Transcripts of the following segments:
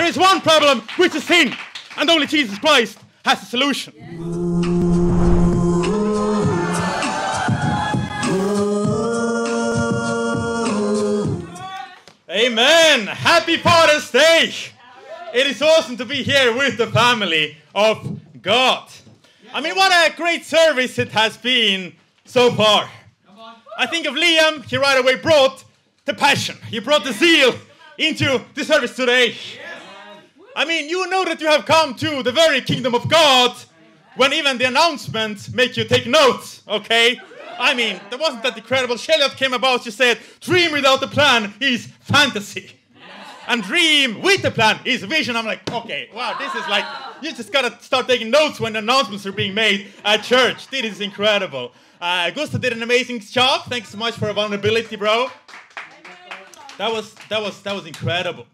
There is one problem, which is sin, and only Jesus Christ has a solution. Amen. Happy Father's Day. It is awesome to be here with the family of God. I mean, what a great service it has been so far. I think of Liam, he right away brought the passion, he brought the zeal into the service today. I mean, you know that you have come to the very kingdom of God when even the announcements make you take notes, okay? I mean, there wasn't that incredible. Shelley came about, she said, dream without a plan is fantasy. And dream with a plan is vision. I'm like, okay, wow, this is like, you just gotta start taking notes when announcements are being made at church. This is incredible. Uh, Gustav did an amazing job. Thanks so much for your vulnerability, bro. That was that was that was incredible.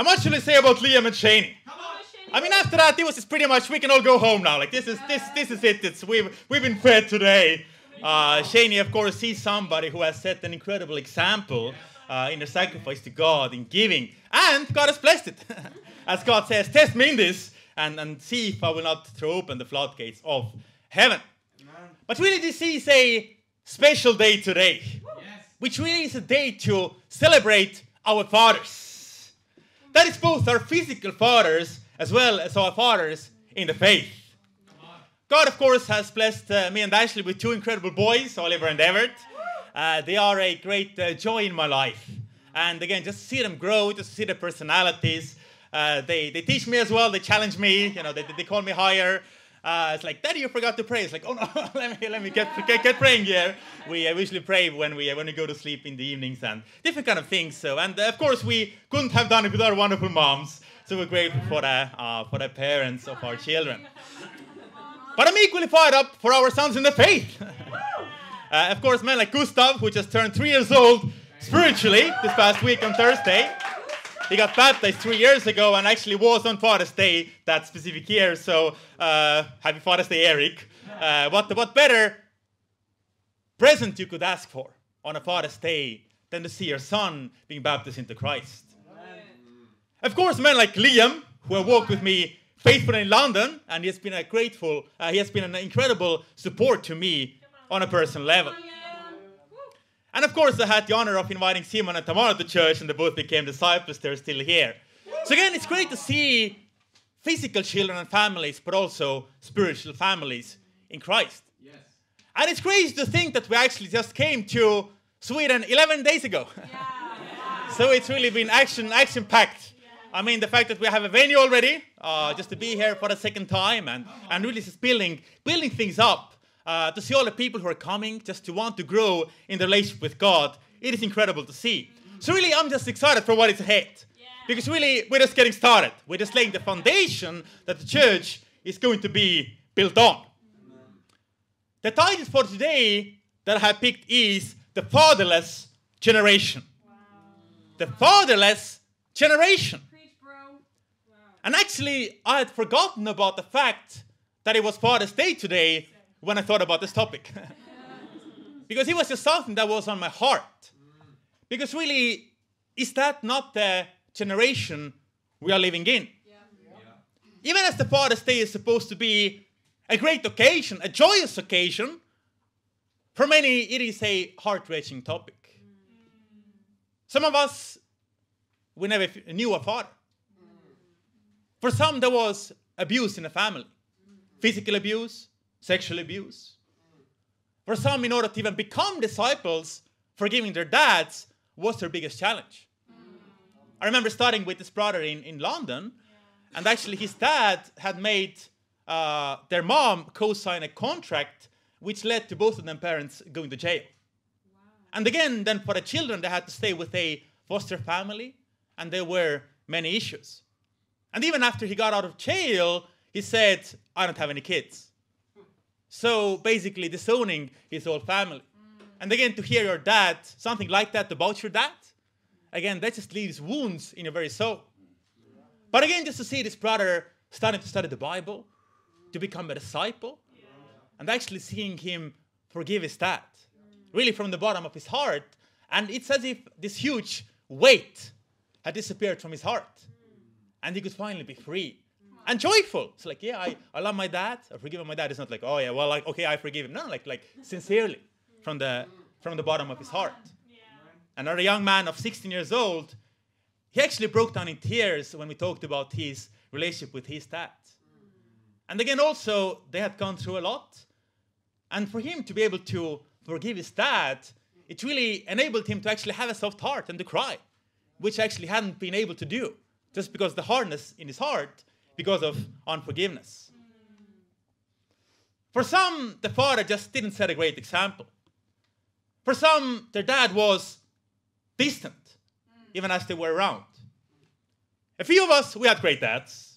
And what should I say about Liam and Shaney? I mean, after that, it was just pretty much we can all go home now. Like this is this this is it. It's we've we've been fed today. Uh, Shaney, of course, he's somebody who has set an incredible example uh, in the sacrifice to God, in giving, and God has blessed it. As God says, test me in this, and, and see if I will not throw open the floodgates of heaven. But really, this is a special day today, which really is a day to celebrate our fathers. That is both our physical fathers as well as our fathers in the faith. God, of course, has blessed uh, me and Ashley with two incredible boys, Oliver and Everett. Uh, they are a great uh, joy in my life. And again, just see them grow, just see their personalities. Uh, they, they teach me as well, they challenge me, you know, they, they call me higher. Uh, it's like, Daddy, you forgot to pray. It's like, oh no, let me let me get, get, get praying here. We uh, usually pray when we uh, when we go to sleep in the evenings and different kind of things. So, and uh, of course, we couldn't have done it with our wonderful moms. So we're grateful for the uh, for the parents of our children. But I'm equally fired up for our sons in the faith. uh, of course, men like Gustav, who just turned three years old spiritually this past week on Thursday. He got baptized three years ago and actually was on Father's Day that specific year. So uh, happy Father's Day, Eric. Uh, what, what better present you could ask for on a Father's Day than to see your son being baptized into Christ? Of course, men like Liam, who have walked with me faithfully in London, and he has been a grateful, uh, he has been an incredible support to me on a personal level. And of course, I had the honor of inviting Simon and Tamara to church, and they both became disciples. They're still here. So again, it's great to see physical children and families, but also spiritual families in Christ. Yes. And it's crazy to think that we actually just came to Sweden 11 days ago. so it's really been action action packed. I mean, the fact that we have a venue already, uh, just to be here for the second time, and, and really just building building things up, uh, to see all the people who are coming, just to want to grow in the relationship with God, it is incredible to see. So really, I'm just excited for what is ahead, because really, we're just getting started. We're just laying the foundation that the church is going to be built on. The title for today that I have picked is the fatherless generation. The fatherless generation. Preach. Wow. And actually, I had forgotten about the fact that it was Father's Day today when I thought about this topic. because it was just something that was on my heart. Because really, is that not the generation we are living in? Even as the Father's Day is supposed to be a great occasion, a joyous occasion, for many it is a heart wrenching topic. Some of us, we never knew a father. For some, there was abuse in the family physical abuse, sexual abuse. For some, in order to even become disciples, forgiving their dads was their biggest challenge. I remember starting with this brother in, in London, and actually, his dad had made uh, their mom co sign a contract which led to both of them parents going to jail. And again, then for the children, they had to stay with a foster family, and there were many issues. And even after he got out of jail, he said, I don't have any kids. So basically, disowning his whole family. Mm. And again, to hear your dad, something like that about your dad, again, that just leaves wounds in your very soul. But again, just to see this brother starting to study the Bible, to become a disciple, and actually seeing him forgive his dad, really from the bottom of his heart. And it's as if this huge weight had disappeared from his heart. Mm. and he could finally be free and joyful. It's like, yeah, I, I love my dad. I forgive my dad. It's not like, oh yeah, well, like, okay, I forgive him. No, like, like sincerely from the from the bottom of his heart. Another young man of 16 years old, he actually broke down in tears when we talked about his relationship with his dad. And again, also, they had gone through a lot. And for him to be able to forgive his dad, it really enabled him to actually have a soft heart and to cry, which actually hadn't been able to do, just because the hardness in his heart because of unforgiveness. For some, the father just didn't set a great example. For some, their dad was distant, even as they were around. A few of us, we had great dads.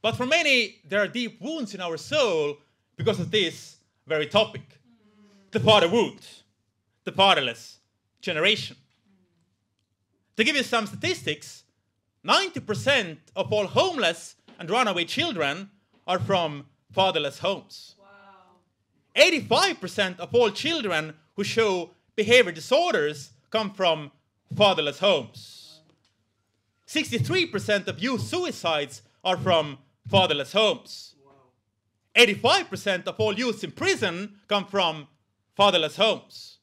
But for many, there are deep wounds in our soul because of this very topic the father wound, the fatherless generation. To give you some statistics, 90% of all homeless and runaway children are from fatherless homes. Wow. 85% of all children who show behavior disorders come from fatherless homes. 63% of youth suicides are from fatherless homes. 85% of all youths in prison come from fatherless homes.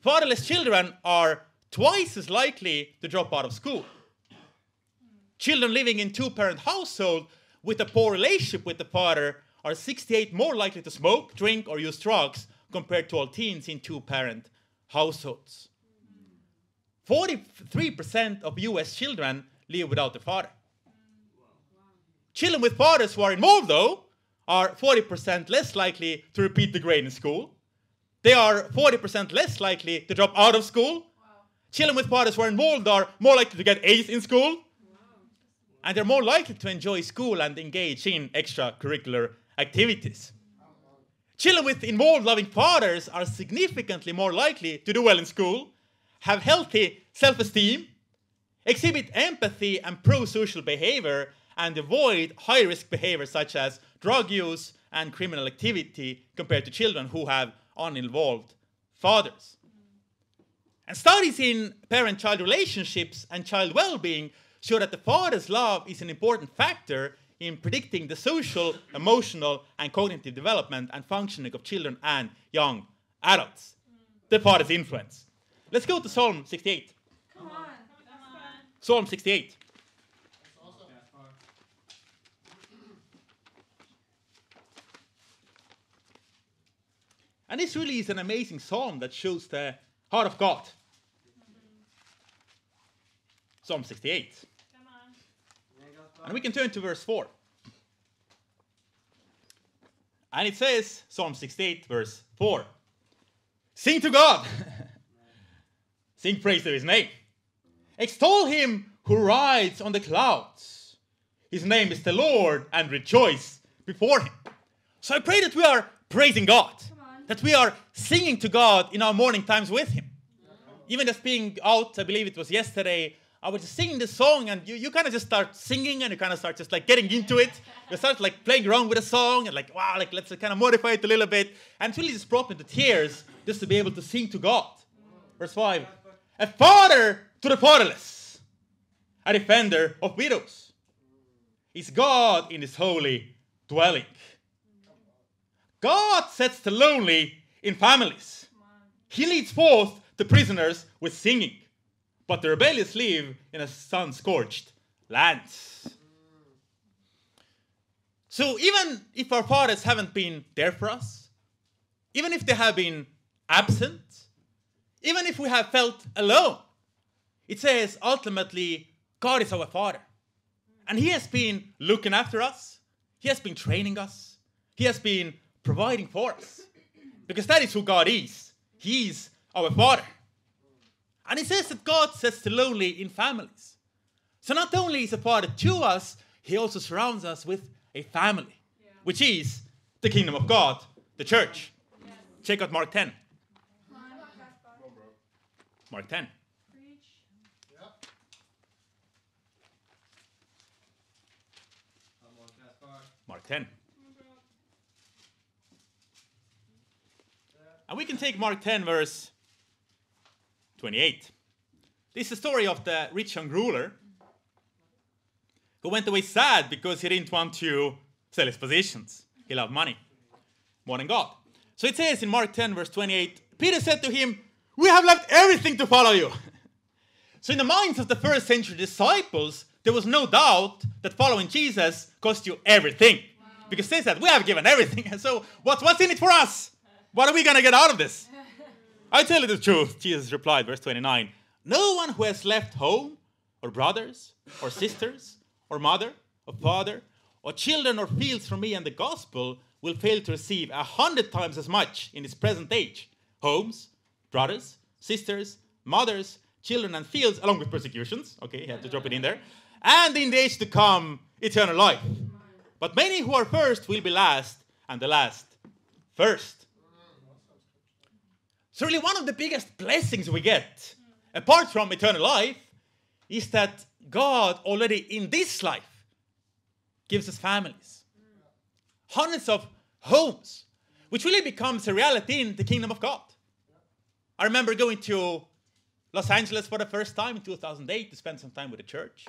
Fatherless children are twice as likely to drop out of school. Children living in two-parent household with a poor relationship with the father are 68 more likely to smoke, drink, or use drugs compared to all teens in two-parent households. 43% of US children live without a father. Children with fathers who are involved, though, are 40% less likely to repeat the grade in school. They are 40% less likely to drop out of school. Wow. Children with fathers who are involved are more likely to get A's in school and they're more likely to enjoy school and engage in extracurricular activities. Children with involved loving fathers are significantly more likely to do well in school, have healthy self esteem, exhibit empathy and pro social behavior, and avoid high risk behavior such as drug use and criminal activity compared to children who have uninvolved fathers. And studies in parent child relationships and child well being show that the father's love is an important factor in predicting the social, emotional, and cognitive development and functioning of children and young adults. The father's influence. Let's go to Psalm 68. Come on. Psalm 68. And this really is an amazing psalm that shows the heart of God. Psalm 68. And we can turn to verse 4. And it says, Psalm 68, verse 4 Sing to God, sing praise to his name. Extol him who rides on the clouds. His name is the Lord, and rejoice before him. So I pray that we are praising God, that we are singing to God in our morning times with him. Even just being out, I believe it was yesterday, I was just singing this song, and you, you kind of just start singing, and you kind of start just like getting into it. You start like playing around with a song, and like, wow, like let's kind of modify it a little bit. And it really just brought me to tears just to be able to sing to God. Verse 5 A father to the fatherless, a defender of widows, is God in his holy dwelling. God sets the lonely in families, He leads forth the prisoners with singing but the rebellious live in a sun scorched land. So even if our fathers haven't been there for us, even if they have been absent, even if we have felt alone, it says ultimately God is our Father. And He has been looking after us, He has been training us, He has been providing for us. Because that is who God is. He is our Father. And he says that God sets the lonely in families. So not only is a father to us, he also surrounds us with a family, yeah. which is the kingdom of God, the church. Yes. Check out Mark 10. Mark 10. Mark 10. And we can take Mark 10, verse 28. This is the story of the rich young ruler. who went away sad because he didn't want to sell his possessions. He loved money more than God. So it says in Mark 10, verse 28, Peter said to him, We have left everything to follow you. so, in the minds of the first century disciples, there was no doubt that following Jesus cost you everything. Wow. Because they said, We have given everything. And so, what's, what's in it for us? What are we going to get out of this? I tell you the truth, Jesus replied, verse 29. No one who has left home, or brothers, or sisters, or mother, or father, or children, or fields for me and the gospel will fail to receive a hundred times as much in this present age homes, brothers, sisters, mothers, children, and fields, along with persecutions. Okay, you have to drop it in there. And in the age to come, eternal life. But many who are first will be last, and the last first. So, really, one of the biggest blessings we get, apart from eternal life, is that God already in this life gives us families hundreds of homes, which really becomes a reality in the kingdom of God. I remember going to Los Angeles for the first time in 2008 to spend some time with the church.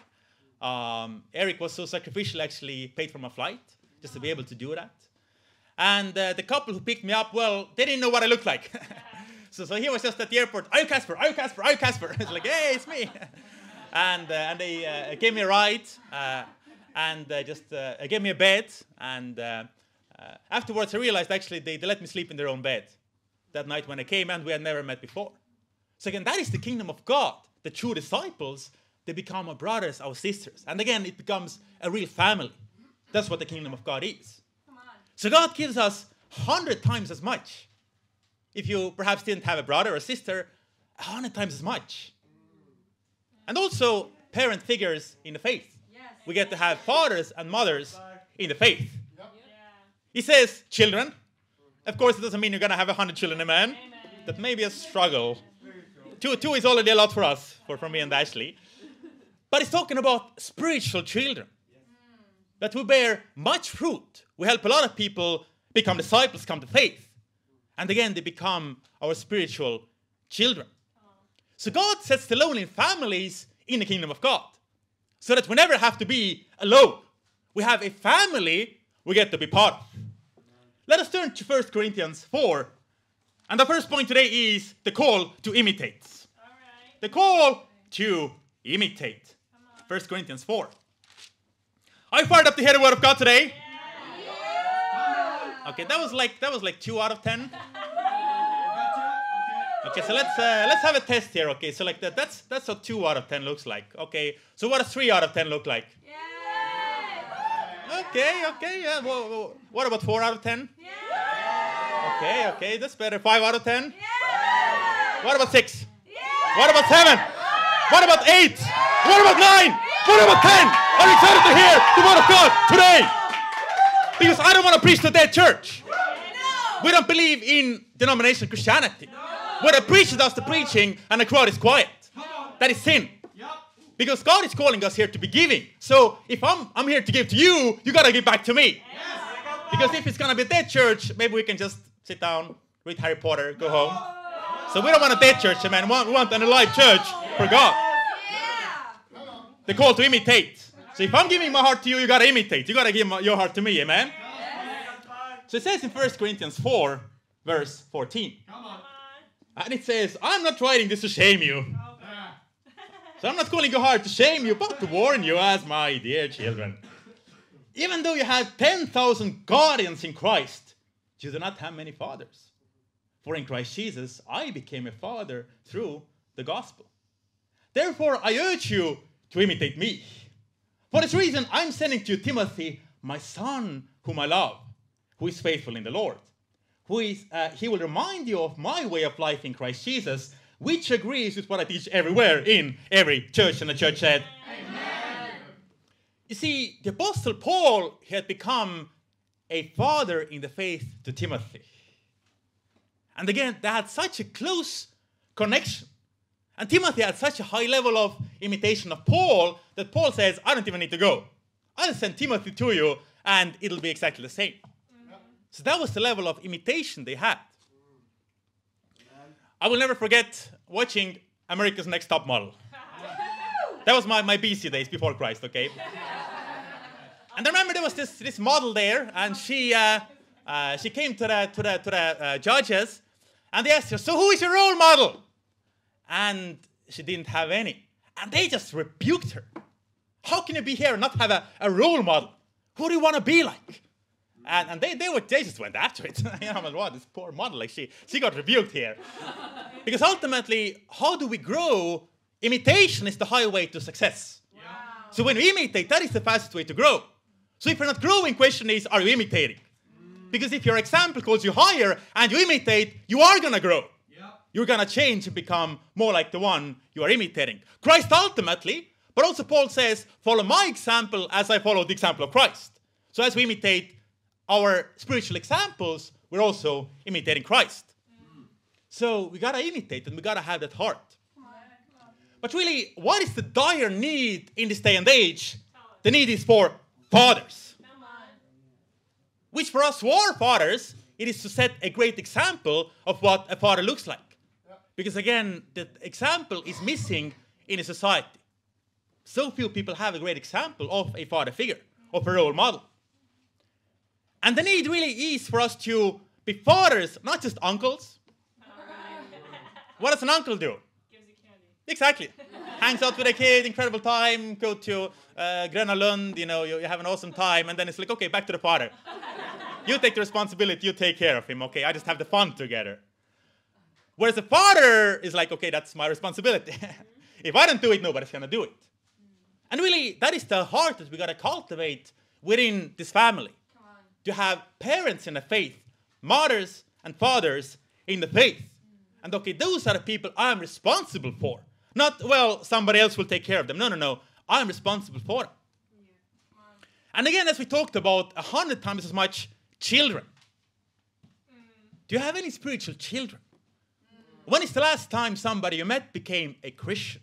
Um, Eric was so sacrificial, actually paid for my flight just to be able to do that. And uh, the couple who picked me up, well, they didn't know what I looked like. so, so he was just at the airport, are you Kaspar? Are you Kaspar? Are you Kaspar? it's like, hey, it's me. and, uh, and they uh, gave me a ride uh, and just uh, gave me a bed and uh, uh, afterwards, I realized actually they, they let me sleep in their own bed that night when I came and we had never met before. So again, that is the kingdom of God. The true disciples, they become our brothers, our sisters. And again, it becomes a real family. That's what the kingdom of God is. So God gives us hundred times as much. If you perhaps didn't have a brother or sister, a hundred times as much. And also parent figures in the faith. Yes. We get to have fathers and mothers in the faith. He says, children. Of course, it doesn't mean you're going to have 100 children, amen? amen. That may be a struggle. Two, two is already a lot for us, for, for me and Ashley. But he's talking about spiritual children hmm. that will bear much fruit. We help a lot of people become disciples, come to faith. And again, they become our spiritual children. So God sets the lonely families in the kingdom of God. So that we never have to be alone. We have a family we get to be part of. Let us turn to 1 Corinthians 4. And the first point today is the call to imitate. The call to imitate. 1 Corinthians 4. Are you fired up to hear the word of God today? Okay, that was like that was like two out of ten. Okay, so let's uh, let's have a test here. Okay, so like that that's that's what two out of ten looks like. Okay, so what does three out of ten look like? Okay, okay, yeah. Well, what about four out of ten? Yeah. Okay, okay, that's better. Five out of ten? Yeah. What about six? Yeah. What about seven? What about eight? What about nine? What about ten? Are you excited to hear the word of God today? Because I don't want to preach to that church. We don't believe in denomination Christianity. Where the preacher does the preaching and the crowd is quiet. That is sin. Because God is calling us here to be giving. So if I'm, I'm here to give to you, you got to give back to me. Because if it's going to be a dead church, maybe we can just sit down, read Harry Potter, go home. So we don't want a dead church, man. We want, we want an alive church for God. The call to imitate. So if I'm giving my heart to you, you got to imitate. You got to give my, your heart to me, amen? So it says in 1 Corinthians 4, verse 14. And it says, I'm not writing this to shame you so I'm not calling you hard to shame you, but to warn you as my dear children. Even though you have 10,000 guardians in Christ, you do not have many fathers. For in Christ Jesus, I became a father through the gospel. Therefore, I urge you to imitate me. For this reason, I'm sending to you Timothy, my son, whom I love, who is faithful in the Lord. Who is, uh, he will remind you of my way of life in Christ Jesus which agrees with what I teach everywhere in every church. And the church said, Amen. You see, the Apostle Paul had become a father in the faith to Timothy. And again, they had such a close connection. And Timothy had such a high level of imitation of Paul that Paul says, I don't even need to go. I'll send Timothy to you and it'll be exactly the same. So that was the level of imitation they had. I will never forget watching America's Next Top Model. that was my, my BC days before Christ, okay? And I remember there was this, this model there, and she, uh, uh, she came to the, to the, to the uh, judges, and they asked her, So who is your role model? And she didn't have any. And they just rebuked her. How can you be here and not have a, a role model? Who do you want to be like? And, and they, they, were, they just went after it. you know, what, this poor model, like she, she got rebuked here. because ultimately, how do we grow? Imitation is the highway to success. Wow. So when we imitate, that is the fastest way to grow. So if you're not growing, question is, are you imitating? Mm. Because if your example calls you higher and you imitate, you are gonna grow. You're gonna change and become more like the one you are imitating. Christ ultimately, but also Paul says, follow my example as I follow the example of Christ. So as we imitate our spiritual examples, we're also imitating Christ. So we gotta imitate and we gotta have that heart. But really, what is the dire need in this day and age? The need is for fathers. Which for us who are fathers, it is to set a great example of what a father looks like. Because again, the example is missing in a society. So few people have a great example of a father figure, of a role model. And the need really is for us to be fathers, not just uncles. what does an uncle do? Gives candy. Exactly. Hangs out with a kid, incredible time, go to uh, you know, you, you have an awesome time, and then it's like, okay, back to the father. you take the responsibility, you take care of him, okay? I just have the fun together. Whereas the father is like, okay, that's my responsibility. if I don't do it, nobody's gonna do it. And really, that is the heart that we gotta cultivate within this family. To have parents in the faith, mothers and fathers in the faith. And okay, those are the people I'm responsible for. Not, well, somebody else will take care of them. No, no, no. I'm responsible for them. And again, as we talked about a hundred times as much, children. Do you have any spiritual children? When is the last time somebody you met became a Christian?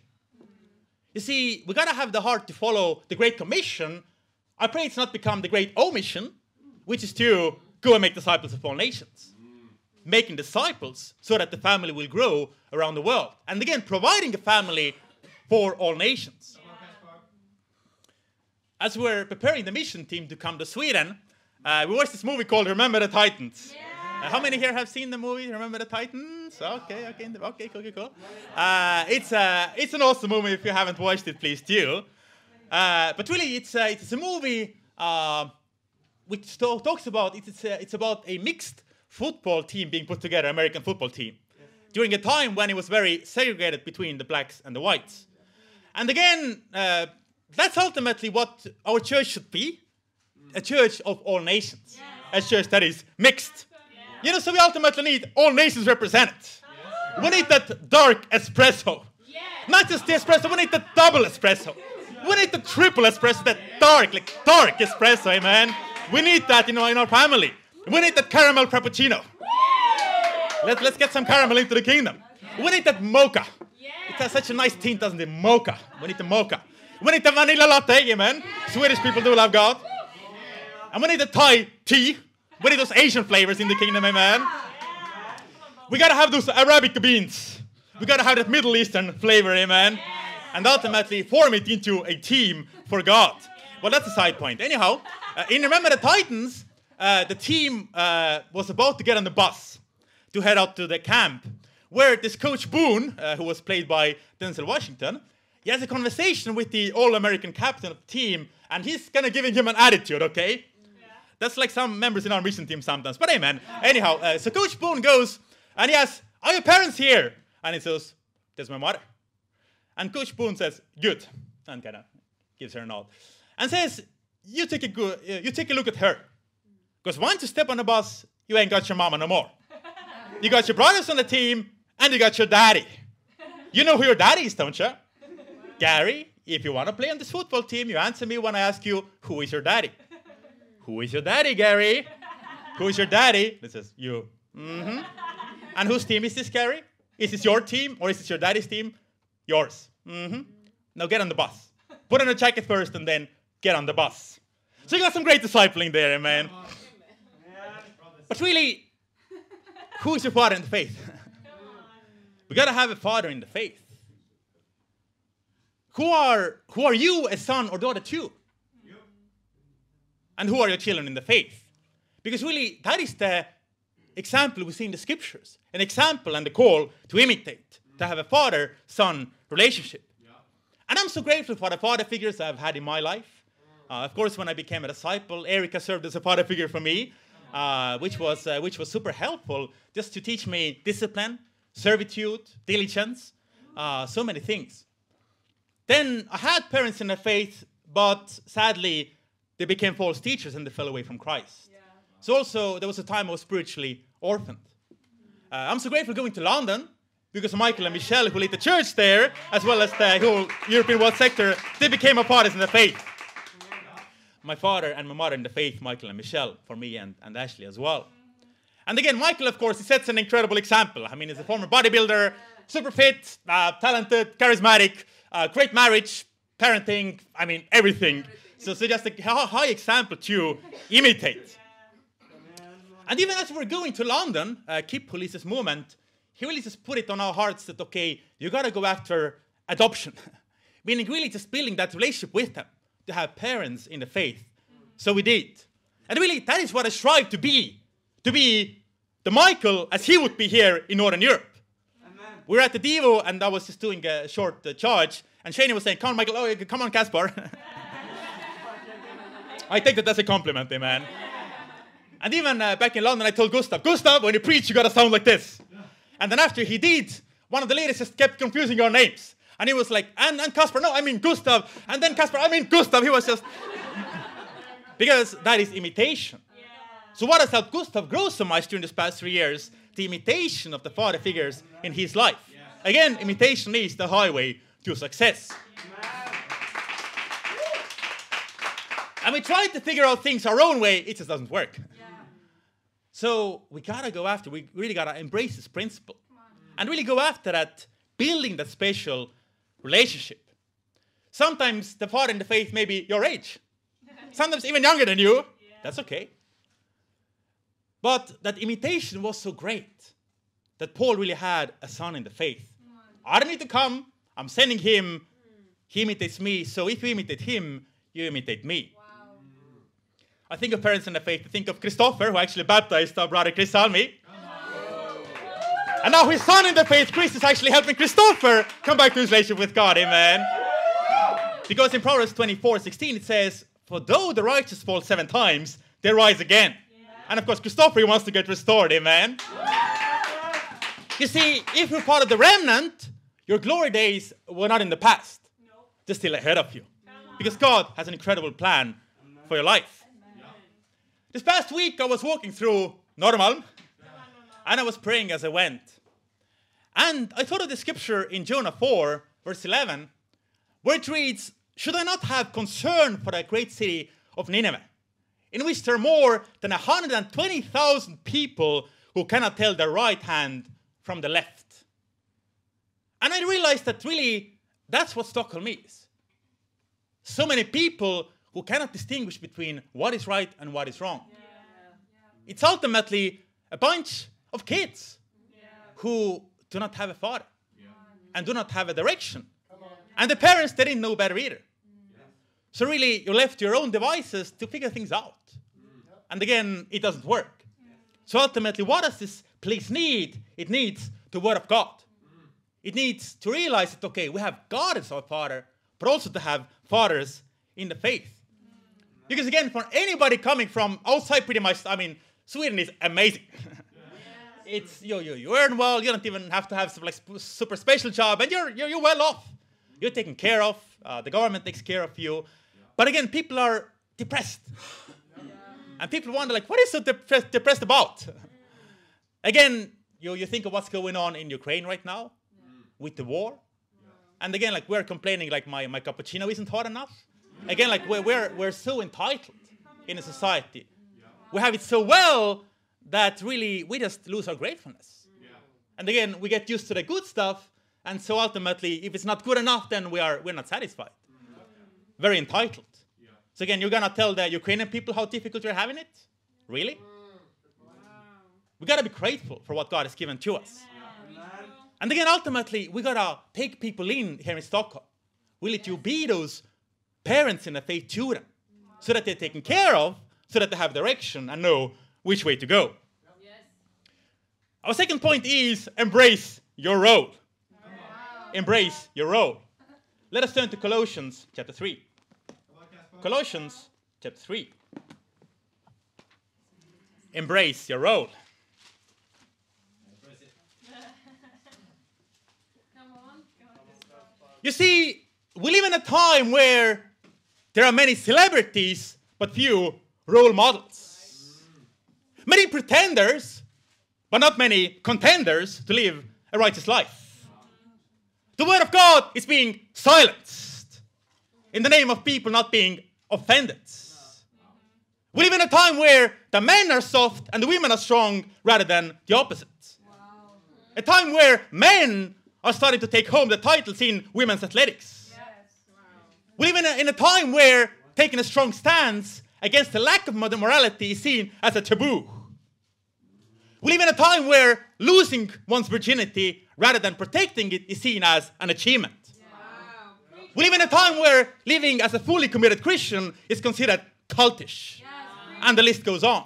You see, we gotta have the heart to follow the Great Commission. I pray it's not become the Great Omission, which is to go and make disciples of all nations. Making disciples so that the family will grow around the world. And again, providing a family for all nations. As we're preparing the mission team to come to Sweden, uh, we watched this movie called Remember the Titans. Uh, how many here have seen the movie Remember the Titans? Okay, okay, okay, okay, cool. Uh, it's, uh, it's an awesome movie. If you haven't watched it, please do. Uh, but really, it's, uh, it's a movie uh, which to- talks about it's, it's, uh, it's about a mixed football team being put together, American football team, during a time when it was very segregated between the blacks and the whites. And again, uh, that's ultimately what our church should be a church of all nations, a church that is mixed. You know, so we ultimately need all nations represented. We need that dark espresso. Not just the espresso, we need the double espresso. We need the triple espresso, that dark, like dark espresso, amen. We need that, you know, in our family. We need that caramel frappuccino. Let, let's get some caramel into the kingdom. We need that mocha. It has such a nice tint, doesn't it? Mocha. We need the mocha. We need the vanilla latte, amen. Swedish people do love God. And we need the Thai tea. We need those Asian flavors in the kingdom, amen. We gotta have those Arabic beans. We gotta have that Middle Eastern flavor, amen. And ultimately form it into a team for God. Well, that's a side point. Anyhow, uh, in Remember the Titans, uh, the team uh, was about to get on the bus to head out to the camp, where this coach Boone, uh, who was played by Denzel Washington, he has a conversation with the All-American captain of the team, and he's kind of giving him an attitude, okay? That's like some members in our mission team sometimes. But amen. Anyhow, uh, so Coach Boone goes and he asks, Are your parents here? And he says, There's my mother. And Coach Boone says, Good. And kind of gives her a nod. And says, You take a, good, uh, you take a look at her. Because once you step on the bus, you ain't got your mama no more. You got your brothers on the team, and you got your daddy. You know who your daddy is, don't you? Gary, if you want to play on this football team, you answer me when I ask you, Who is your daddy? Who is your daddy, Gary? Who is your daddy? This is you. Mm-hmm. And whose team is this, Gary? Is this your team or is this your daddy's team? Yours. Mm-hmm. Now get on the bus. Put on a jacket first and then get on the bus. So you got some great discipling there, man. But really, who is your father in the faith? we gotta have a father in the faith. Who are who are you, a son or daughter to? And who are your children in the faith? Because really, that is the example we see in the scriptures an example and the call to imitate, to have a father son relationship. And I'm so grateful for the father figures I've had in my life. Uh, of course, when I became a disciple, Erica served as a father figure for me, uh, which, was, uh, which was super helpful just to teach me discipline, servitude, diligence, uh, so many things. Then I had parents in the faith, but sadly, they became false teachers and they fell away from Christ. Yeah. So also, there was a time I was spiritually orphaned. Uh, I'm so grateful going to London because Michael and Michelle, who lead the church there, as well as the whole European world sector, they became a part in the faith. My father and my mother in the faith, Michael and Michelle, for me and, and Ashley as well. And again, Michael, of course, he sets an incredible example. I mean, he's a former bodybuilder, super fit, uh, talented, charismatic, uh, great marriage, parenting, I mean, everything. So, so just a high example to imitate. And even as we're going to London, uh, Keep Police's movement, he really just put it on our hearts that, okay, you got to go after adoption. Meaning, really just building that relationship with them, to have parents in the faith. So we did. And really, that is what I strive to be to be the Michael as he would be here in Northern Europe. Amen. We were at the Devo, and I was just doing a short uh, charge, and Shane was saying, Come on, Michael, oh, come on, Kaspar. I take that as a compliment, eh, man. And even uh, back in London, I told Gustav, Gustav, when you preach, you gotta sound like this. And then after he did, one of the ladies just kept confusing our names. And he was like, and, and Kaspar, no, I mean Gustav. And then Kaspar, I mean Gustav. He was just. because that is imitation. Yeah. So, what has helped Gustav grow so much during these past three years? The imitation of the father figures in his life. Yeah. Again, imitation is the highway to success. And we try to figure out things our own way, it just doesn't work. So we gotta go after, we really gotta embrace this principle and really go after that, building that special relationship. Sometimes the father in the faith may be your age, sometimes even younger than you. That's okay. But that imitation was so great that Paul really had a son in the faith. I don't need to come, I'm sending him, he imitates me. So if you imitate him, you imitate me. I think of parents in the faith. I think of Christopher, who actually baptized our brother Chris Salmi. And now his son in the faith, Chris, is actually helping Christopher come back to his relationship with God. Amen. Because in Proverbs 24 16, it says, For though the righteous fall seven times, they rise again. And of course, Christopher wants to get restored. Amen. You see, if you're part of the remnant, your glory days were not in the past, they're still ahead of you. Because God has an incredible plan for your life. This past week, I was walking through Norrmalm and I was praying as I went. And I thought of the scripture in Jonah 4, verse 11, where it reads, Should I not have concern for the great city of Nineveh, in which there are more than 120,000 people who cannot tell their right hand from the left? And I realized that really that's what Stockholm is. So many people who cannot distinguish between what is right and what is wrong. Yeah. Yeah. It's ultimately a bunch of kids yeah. who do not have a father and do not have a direction. And the parents, they didn't know better either. So really, you're left your own devices to figure things out. Mm. And again, it doesn't work. So ultimately, what does this place need? It needs the Word of God. Mm. It needs to realize that, okay, we have God as our Father, but also to have fathers in the faith. Because again, for anybody coming from outside, pretty much, I mean, Sweden is amazing. it's you, you, you earn well. You don't even have to have some like super special job, and you're you're, you're well off. You're taken care of. Uh, the government takes care of you. But again, people are depressed, and people wonder like, what is so depressed, depressed about? again, you you think of what's going on in Ukraine right now with the war, and again, like we're complaining like my my cappuccino isn't hot enough. Again, like we're, we're, we're so entitled in a society. We have it so well that really we just lose our gratefulness. And again, we get used to the good stuff, and so ultimately, if it's not good enough, then we are we're not satisfied. Very entitled. So again, you're gonna tell the Ukrainian people how difficult you're having it? Really? We gotta be grateful for what God has given to us. And again, ultimately, we gotta take people in here in Stockholm, really to be those parents in the faith to them so that they're taken care of, so that they have direction and know which way to go. Yes. Our second point is embrace your role. Embrace your role. Let us turn to Colossians chapter 3. Colossians chapter 3. Embrace your role. You see, we live in a time where there are many celebrities, but few role models. Many pretenders, but not many contenders to live a righteous life. The word of God is being silenced in the name of people not being offended. We live in a time where the men are soft and the women are strong rather than the opposite. A time where men are starting to take home the titles in women's athletics. We live in a, in a time where taking a strong stance against the lack of modern morality is seen as a taboo. We live in a time where losing one's virginity rather than protecting it is seen as an achievement. We live in a time where living as a fully committed Christian is considered cultish. And the list goes on.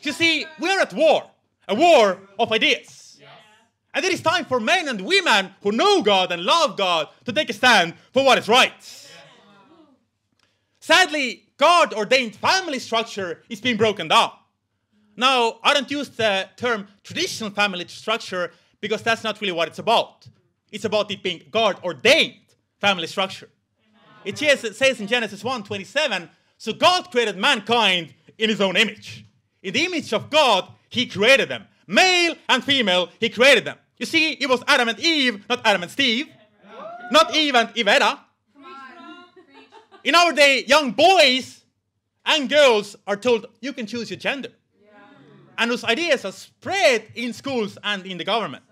You see, we are at war, a war of ideas. And it is time for men and women who know God and love God to take a stand for what is right. Sadly, God ordained family structure is being broken down. Now, I don't use the term traditional family structure because that's not really what it's about. It's about it being God ordained family structure. It says, in Genesis 1 27, so God created mankind in his own image. In the image of God, he created them. Male and female, he created them. You see, it was Adam and Eve, not Adam and Steve. Not Eve and Iveta. In our day, young boys and girls are told you can choose your gender. And those ideas are spread in schools and in the government.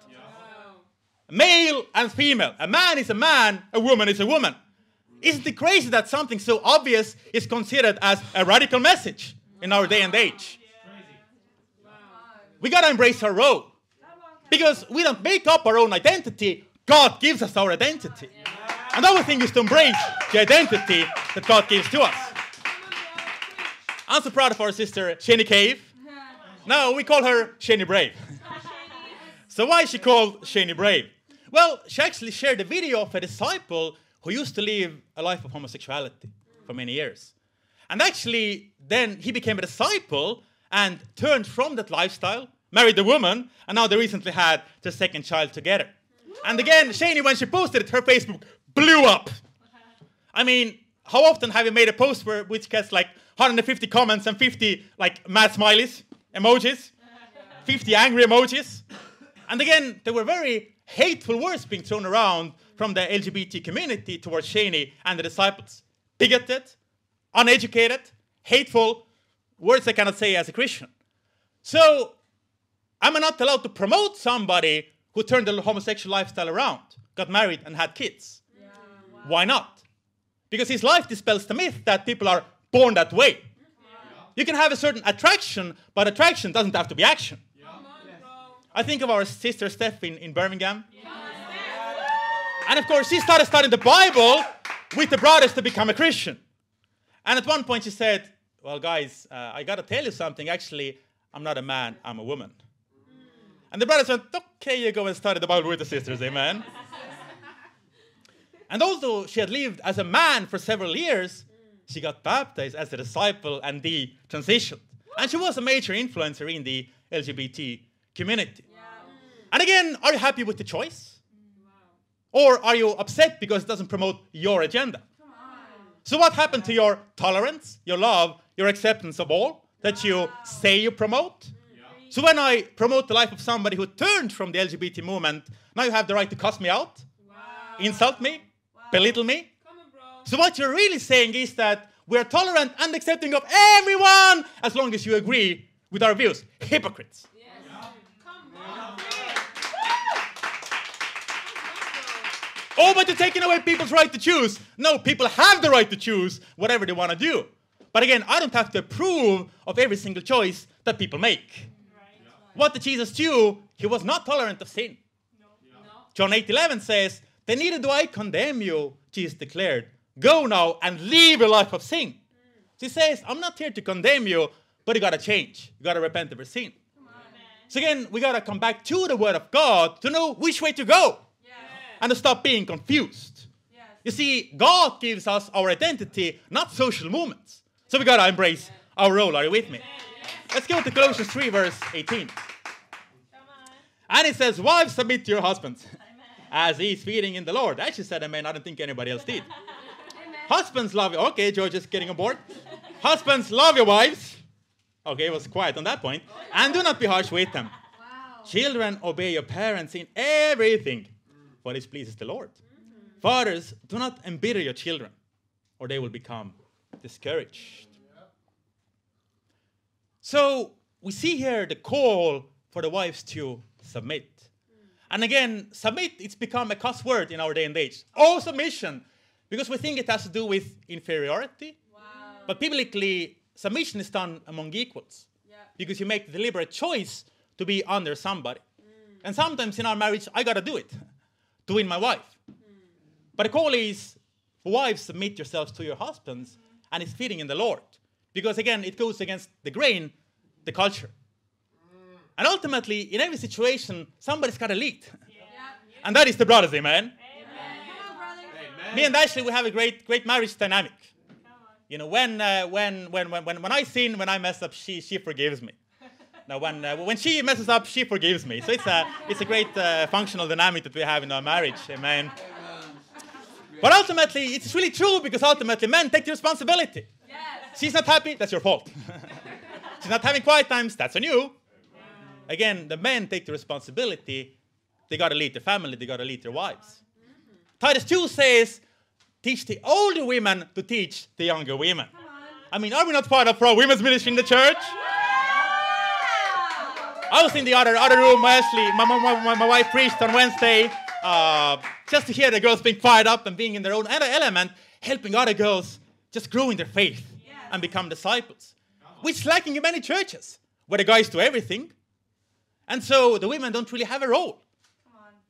Male and female. A man is a man, a woman is a woman. Isn't it crazy that something so obvious is considered as a radical message in our day and age? We gotta embrace our role. Because we don't make up our own identity, God gives us our identity. Another thing is to embrace the identity that God gives to us. I'm so proud of our sister, Shani Cave. Now we call her Shani Brave. So why is she called Shani Brave? Well, she actually shared a video of a disciple who used to live a life of homosexuality for many years. And actually, then he became a disciple and turned from that lifestyle, married a woman, and now they recently had their second child together. And again, Shani, when she posted it, her Facebook blew up. I mean, how often have you made a post where which gets like 150 comments and 50 like mad smileys, emojis, 50 angry emojis? And again, there were very hateful words being thrown around from the LGBT community towards Shani and the disciples. Bigoted, uneducated, hateful words I cannot say as a Christian. So, am I not allowed to promote somebody who turned the homosexual lifestyle around, got married, and had kids? Why not? Because his life dispels the myth that people are born that way. You can have a certain attraction, but attraction doesn't have to be action. I think of our sister Steph in, in Birmingham. And of course, she started studying the Bible with the brothers to become a Christian. And at one point, she said, Well, guys, uh, I got to tell you something. Actually, I'm not a man, I'm a woman. And the brothers went, Okay, you go and study the Bible with the sisters, amen. And although she had lived as a man for several years, she got baptized as a disciple and the transitioned. And she was a major influencer in the LGBT community. And again, are you happy with the choice? Or are you upset because it doesn't promote your agenda? So, what happened to your tolerance, your love, your acceptance of all that you say you promote? So, when I promote the life of somebody who turned from the LGBT movement, now you have the right to cuss me out, insult me, belittle me. So, what you're really saying is that we're tolerant and accepting of everyone as long as you agree with our views. Hypocrites. Oh, but you're taking away people's right to choose. No, people have the right to choose whatever they want to do. But again, I don't have to approve of every single choice that people make. What did Jesus do? He was not tolerant of sin. John 8 11 says, Then neither do I condemn you, Jesus declared. Go now and live a life of sin. She says, I'm not here to condemn you, but you gotta change. You gotta repent of your sin. So again, we gotta come back to the Word of God to know which way to go and to stop being confused. You see, God gives us our identity, not social movements. So we gotta embrace our role. Are you with me? Let's go to Colossians 3, verse 18. And it says, Wives, submit to your husbands as he is feeding in the Lord. I actually said amen. I don't think anybody else did. Husbands love you. Okay, George is getting on board. Husbands, love your wives. Okay, it was quiet on that point. And do not be harsh with them. Children, obey your parents in everything, for this pleases the Lord. Fathers, do not embitter your children, or they will become discouraged. So we see here the call for the wives to submit. And again, submit, it's become a cuss word in our day and age. Oh, submission, because we think it has to do with inferiority. Wow. But biblically, submission is done among equals Yeah. because you make the deliberate choice to be under somebody. Mm. And sometimes in our marriage, I gotta do it to win my wife. Mm. But the call is wives, submit yourselves to your husbands, and it's fitting in the Lord. Because again, it goes against the grain, the culture. And ultimately, in every situation, somebody's gotta lead. Yeah. And that is the brothers, amen. Come on, brother. Me and Ashley, we have a great, great marriage dynamic. You know, when, uh, when, when, when, when, when I sin, when I mess up, she, she forgives me. Now, when, uh, when she messes up, she forgives me. So it's a, it's a great uh, functional dynamic that we have in our marriage. Amen. But ultimately, it's really true because ultimately men take the responsibility. Yes. She's not happy, that's your fault. She's not having quiet times, that's on you. Again, the men take the responsibility. They got to lead their family, they got to lead their wives. Titus 2 says, teach the older women to teach the younger women. I mean, are we not part of pro women's ministry in the church? I was in the other other room, Ashley. My, my, my, my wife preached on Wednesday, uh, just to hear the girls being fired up and being in their own element, helping other girls just grow in their faith and become disciples, which is lacking in many churches, where the guys do everything, and so the women don't really have a role,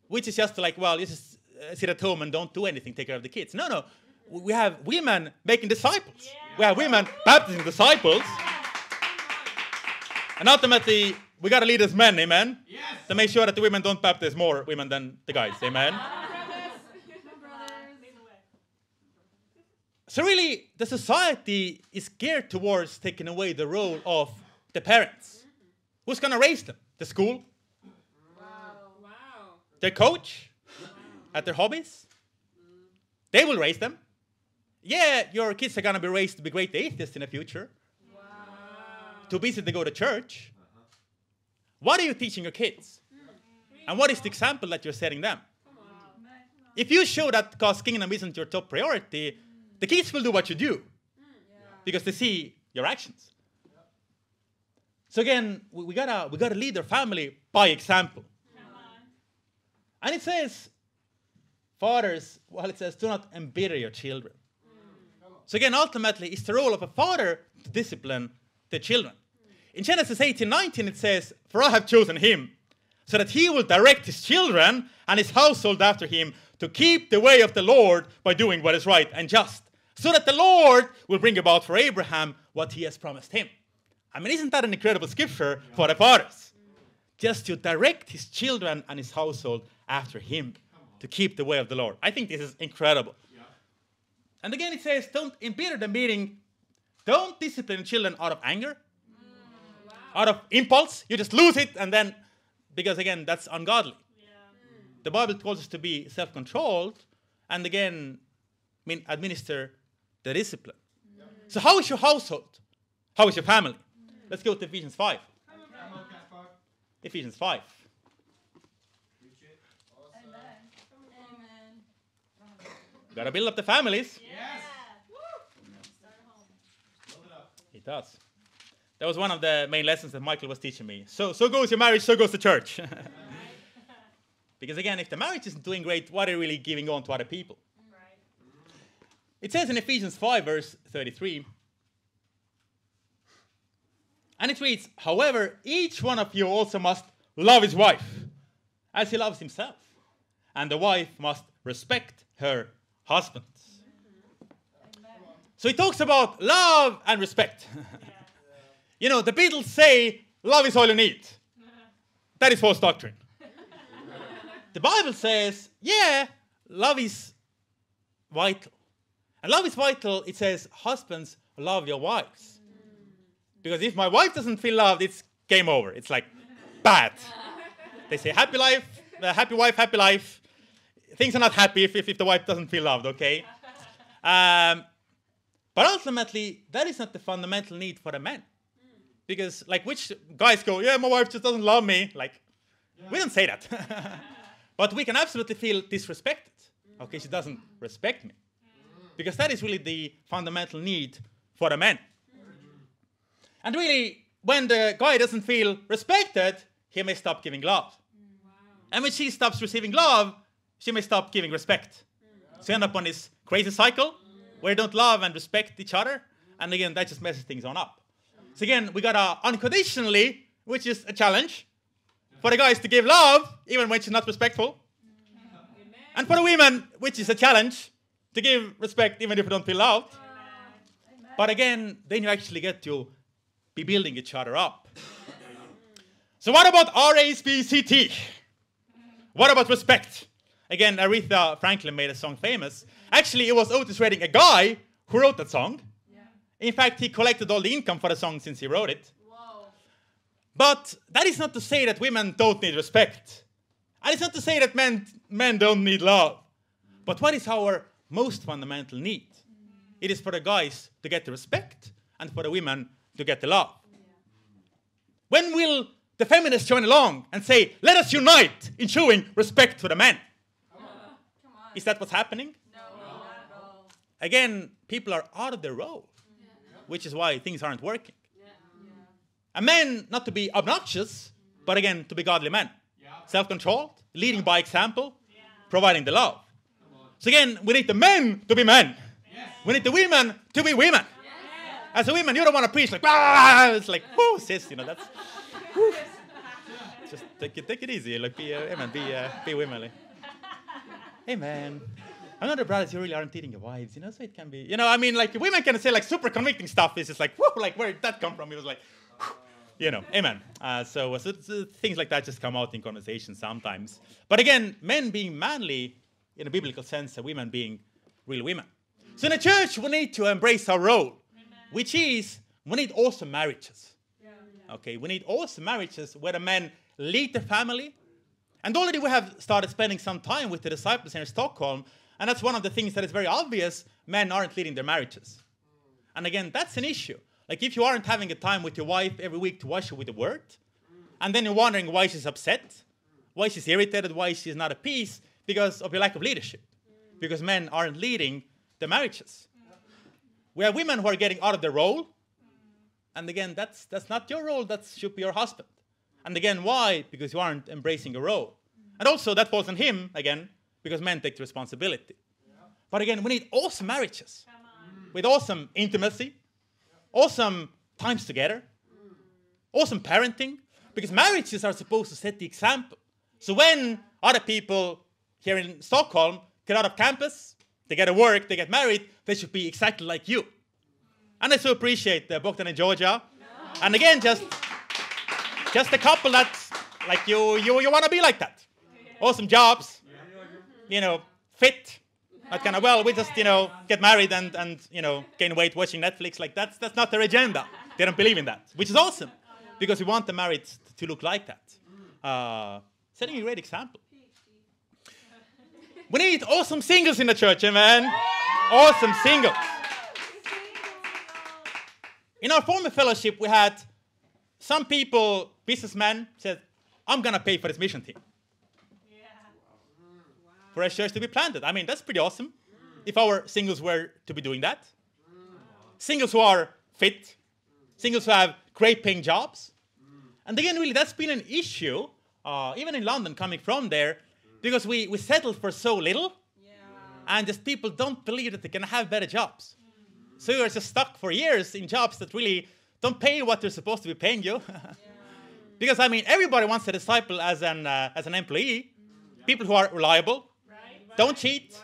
which is just like, well, you just uh, sit at home and don't do anything, take care of the kids. No, no, we have women making disciples. We have women baptizing disciples. And ultimately, we got to lead as men, amen? Yes. To make sure that the women don't baptize more women than the guys, amen? Come on, brothers. So, really, the society is geared towards taking away the role of the parents. Who's going to raise them? The school? Wow. Wow. Their coach? At their hobbies? Mm. They will raise them. Yeah, your kids are going to be raised to be great atheists in the future, Wow. too busy to go to church. Uh-huh. What are you teaching your kids? And what is the example that you're setting them? If you show that God's kingdom isn't your top priority, the kids will do what you do mm. because they see your actions. So again, we, we gotta we gotta lead our family by example. And it says, fathers, well, it says, do not embitter your children. Mm. So again, ultimately, it's the role of a father to discipline the children. Mm. In Genesis 18, 19, it says, For I have chosen him, so that he will direct his children and his household after him to keep the way of the Lord by doing what is right and just, so that the Lord will bring about for Abraham what he has promised him. I mean, isn't that an incredible scripture for the fathers? Just to direct his children and his household after him to keep the way of the Lord. I think this is incredible. And again, it says, don't embitter the meeting. Don't discipline children out of anger, mm, out of impulse. You just lose it, and then, because again, that's ungodly. The Bible calls us to be self controlled, and again, I mean, administer the discipline. Mm. So, how is your household? How is your family? Let's go to Ephesians 5. Come on, Kaspar. Ephesians 5. Preach it. Amen. Gotta build up the families. Yes. Build it up. It does. That was one of the main lessons that Michael was teaching me. So, so goes your marriage, so goes the church. because again, if the marriage isn't doing great, what are you really giving on to other people? It says in Ephesians 5, verse 33, and it reads, However, each one of you also must love his wife as he loves himself, and the wife must respect her husband. So he talks about love and respect. You know, the Beatles say love is all you need. That is false doctrine. the Bible says, yeah, love is vital. And love is vital, it says, husbands, love your wives. Because if my wife doesn't feel loved, it's game over. It's like bad. They say happy life, uh, happy wife, happy life. Things are not happy if, if, if the wife doesn't feel loved, okay? Um, but ultimately, that is not the fundamental need for a man. Because, like, which guys go, yeah, my wife just doesn't love me? Like, we don't say that. but we can absolutely feel disrespected. Okay, she doesn't respect me. Because that is really the fundamental need for a man. And really, when the guy doesn't feel respected, he may stop giving love. Mm, and when she stops receiving love, she may stop giving respect. Mm. So you end up on this crazy cycle mm. where you don't love and respect each other. And again, that just messes things on up. So again, we got to unconditionally, which is a challenge, for the guys to give love even when she's not respectful. And for the women, which is a challenge, to give respect even if you don't feel loved. But again, then you actually get to be building each other up. So what about RSPCT? What about respect? Again, Aretha Franklin made a song famous. Actually, it was Otis Redding, a guy, who wrote that song. In fact, he collected all the income for the song since he wrote it. Whoa. But that is not to say that women don't need respect. And it's not to say that men, men don't need love. But what is our most fundamental need? Mm-hmm. It is for the guys to get the respect and for the women to get the love. When will the feminists join along and say, let us unite in showing respect to the men? Is that what's happening? No. Again, people are out of their role, which is why things aren't working. Yeah. A man, not to be obnoxious, but again, to be godly men. Self controlled, leading by example, providing the love. So again, we need the men to be men. We need the women to be women. As a woman, you don't want to preach like, ah, it's like, whoo, sis, you know, that's. Just take it, take it easy. Like, be, uh, amen, be, uh, be womanly. Amen. I know the brothers, you really aren't eating your wives, you know, so it can be, you know, I mean, like, women can say like super convicting stuff. It's just like, whoo, like, where did that come from? It was like, you know, amen. Uh, so, so, so things like that just come out in conversation sometimes. But again, men being manly in a biblical sense, and women being real women. So in the church, we need to embrace our role, which is we need awesome marriages. Okay, we need awesome marriages where the men lead the family. And already we have started spending some time with the disciples here in Stockholm, and that's one of the things that is very obvious men aren't leading their marriages. And again, that's an issue. Like if you aren't having a time with your wife every week to wash her with the word, and then you're wondering why she's upset, why she's irritated, why she's not at peace, because of your lack of leadership. Because men aren't leading the marriages. We have women who are getting out of their role. And again, that's that's not your role, that should be your husband. And again, why? Because you aren't embracing a role. And also that falls on him again, because men take responsibility. But again, we need awesome marriages with awesome intimacy, awesome times together, awesome parenting, because marriages are supposed to set the example. So when other people here in Stockholm get out of campus, they get a work, they get married, they should be exactly like you. And I so appreciate uh, Bogdan and Georgia. And again, just just a couple that's like you you you want to be like that. Awesome jobs, you know, fit. Not kind of well, we just you know get married and and you know gain weight watching Netflix. Like that's that's not their agenda. They don't believe in that, which is awesome, because we want the married to look like that. Uh, setting a great example. We need awesome singles in the church, amen. Awesome singles. In our former fellowship, we had some people, businessmen, said, I'm gonna pay for this mission team. For a church to be planted. I mean, that's pretty awesome. If our singles were to be doing that. Singles who are fit, singles who have great paying jobs. And again, really, that's been an issue, uh, even in London, coming from there, because we, we settled for so little, and just people don't believe that they can have better jobs. So you're just stuck for years in jobs that really don't pay what they're supposed to be paying you. because I mean, everybody wants a disciple as an uh, as an employee. People who are reliable, don't cheat,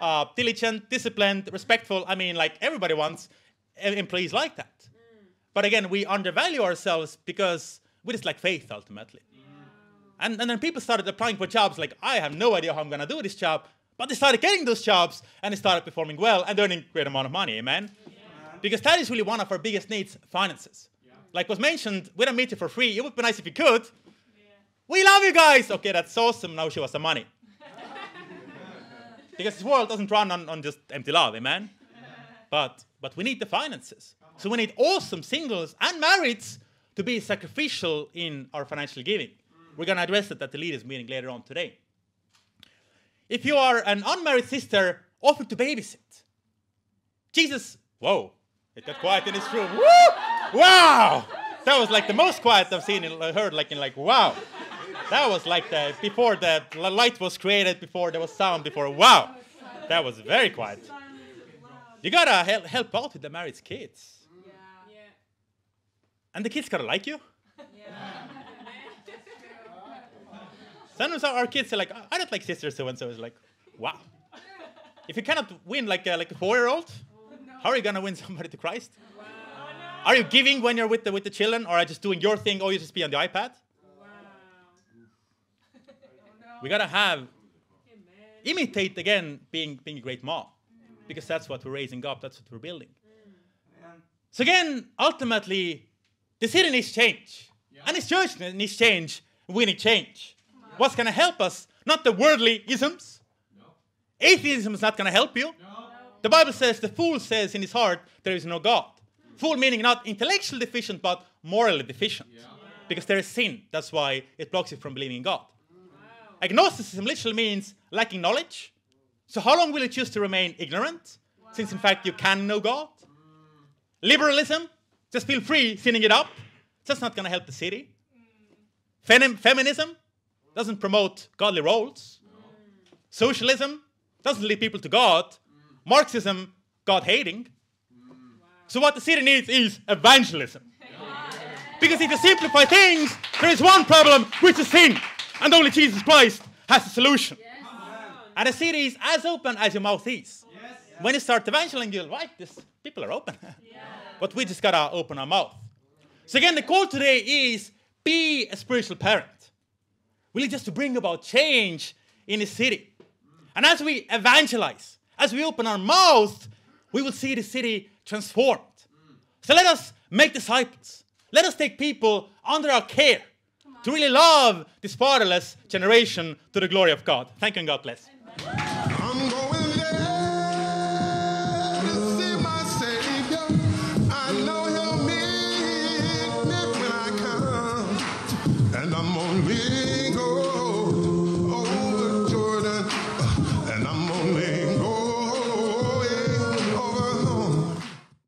uh, diligent, disciplined, respectful. I mean, like everybody wants employees like that. But again, we undervalue ourselves because we just lack faith ultimately. And, and then people started applying for jobs like, I have no idea how I'm going to do this job. But they started getting those jobs and they started performing well and earning great amount of money. Amen? Because that is really one of our biggest needs finances. Like was mentioned, we don't meet you for free. It would be nice if you could. We love you guys. Okay, that's awesome. Now show us the money. because this world doesn't run on, on just empty love. Amen? But, but we need the finances. So we need awesome singles and marrieds to be sacrificial in our financial giving. We're going to address it at the leaders meeting later on today. If you are an unmarried sister, offer to babysit. Jesus, whoa, it got quiet in this room. Woo! Wow! That was like the most quiet I've seen, in, heard, like in like, wow. That was like the, before the light was created, before there was sound, before, wow. That was very quiet. You gotta help, help out with the married kids. Yeah. Yeah. And the kids gotta like you. Sometimes our kids are like, I don't like sister so and so. It's like, wow. If you cannot win like a, like a four year old, how are you gonna win somebody to Christ? Are you giving when you're with the with the children, or are you just doing your thing, or you just be on the iPad? Wow. We gotta have Amen. imitate again being being a great mom, because that's what we're raising up. That's what we're building. So again, ultimately, the city needs change, and this church needs change. We need change. What's gonna help us? Not the worldly isms. Atheism is not gonna help you. The Bible says the fool says in his heart there is no God. Fool meaning not intellectually deficient but morally deficient. Because there is sin. That's why it blocks you from believing in God. Agnosticism literally means lacking knowledge. So how long will you choose to remain ignorant? Since in fact you can know God. Liberalism, just feel free sinning it up. That's not gonna help the city. Mm. Fem- feminism doesn't promote godly roles. Socialism doesn't lead people to God. Marxism, God hating. So, what the city needs is evangelism. Because if you simplify things, there is one problem, which is sin. And only Jesus Christ has a solution. And the city is as open as your mouth is. When you start evangelizing, you'll right, this people are open. but we just gotta open our mouth. So again, the call today is be a spiritual parent. Really just to bring about change in the city. And as we evangelize, as we open our mouth, we will see the city transformed. So let us make disciples. Let us take people under our care to really love this fatherless generation to the glory of God. Thank you and God bless.